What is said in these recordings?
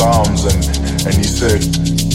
my child.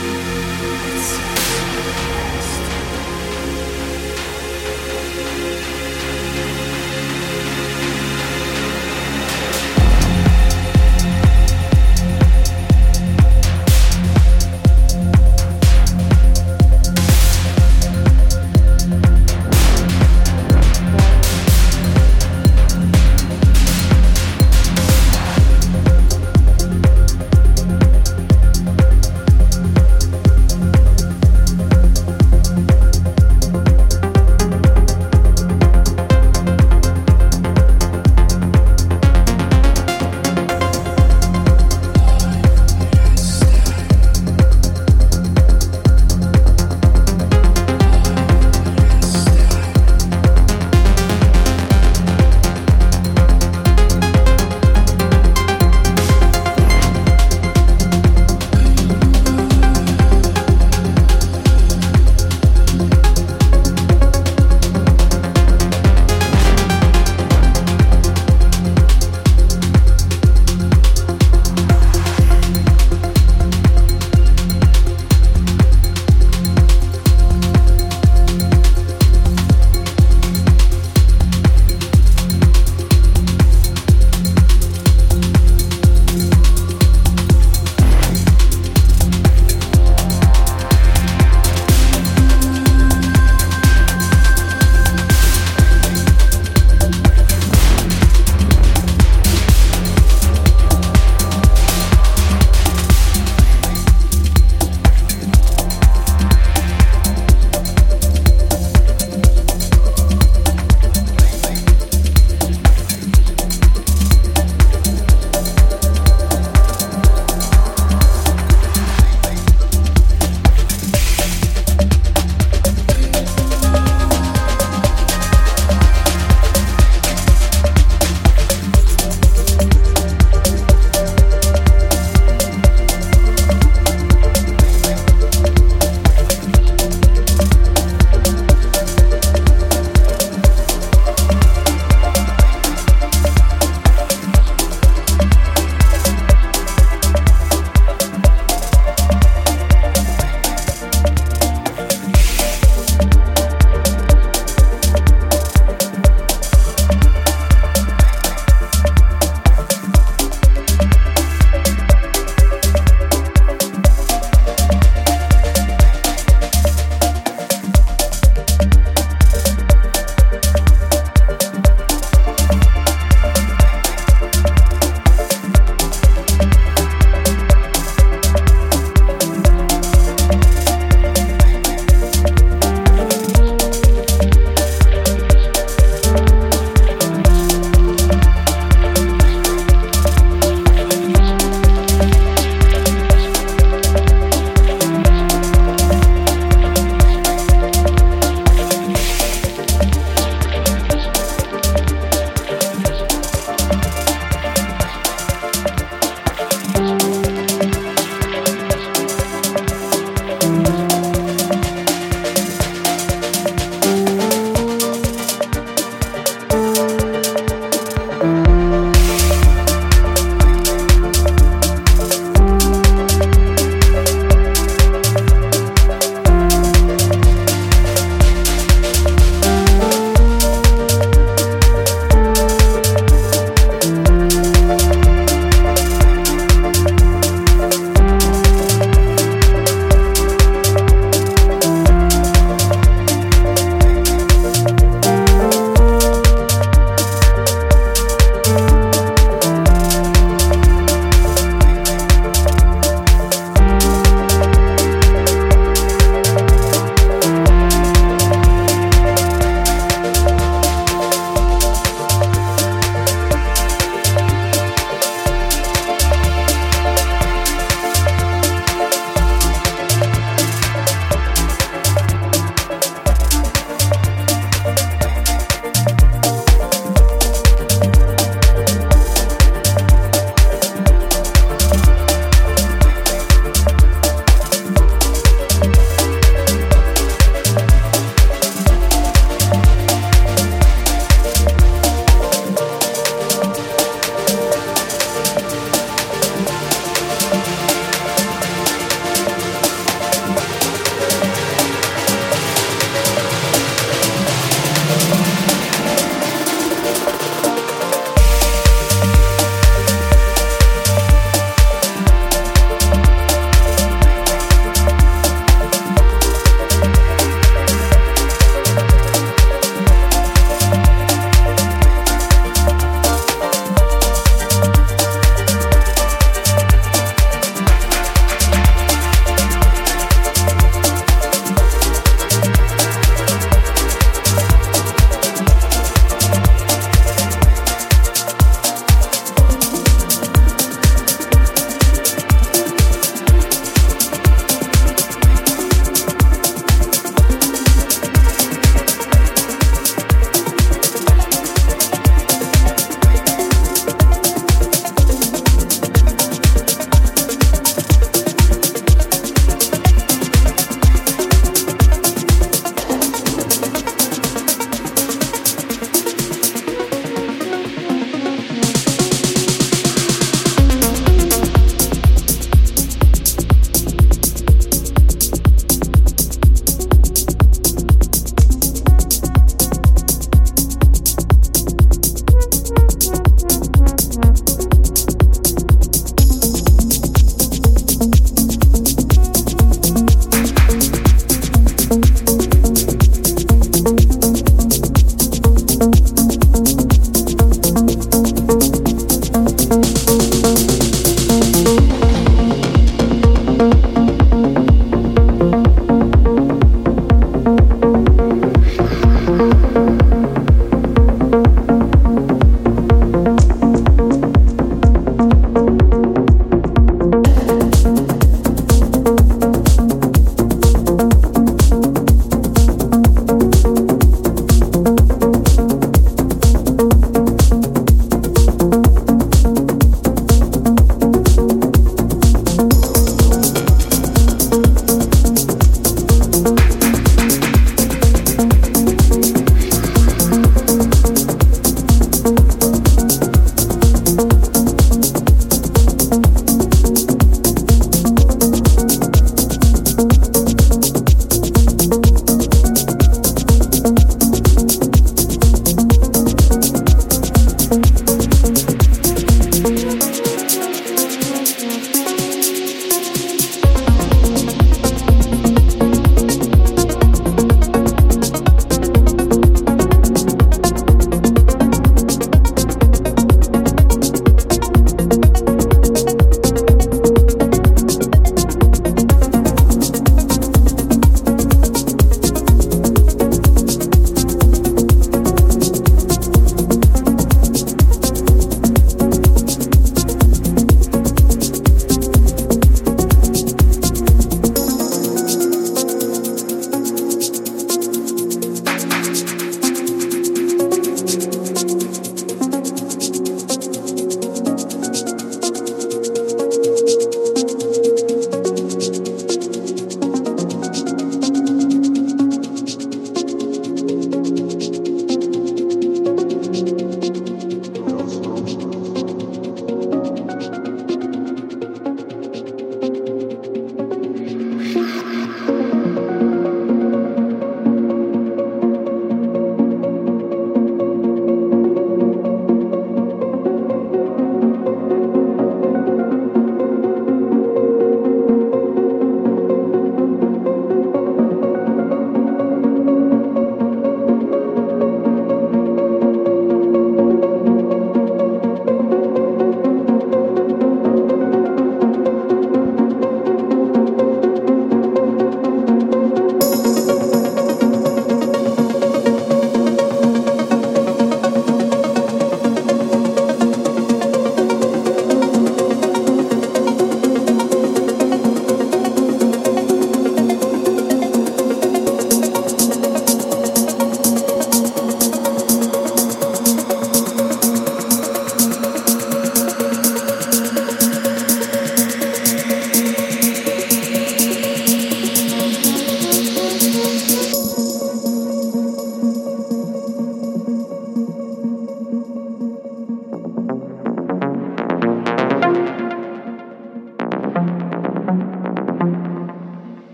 Thank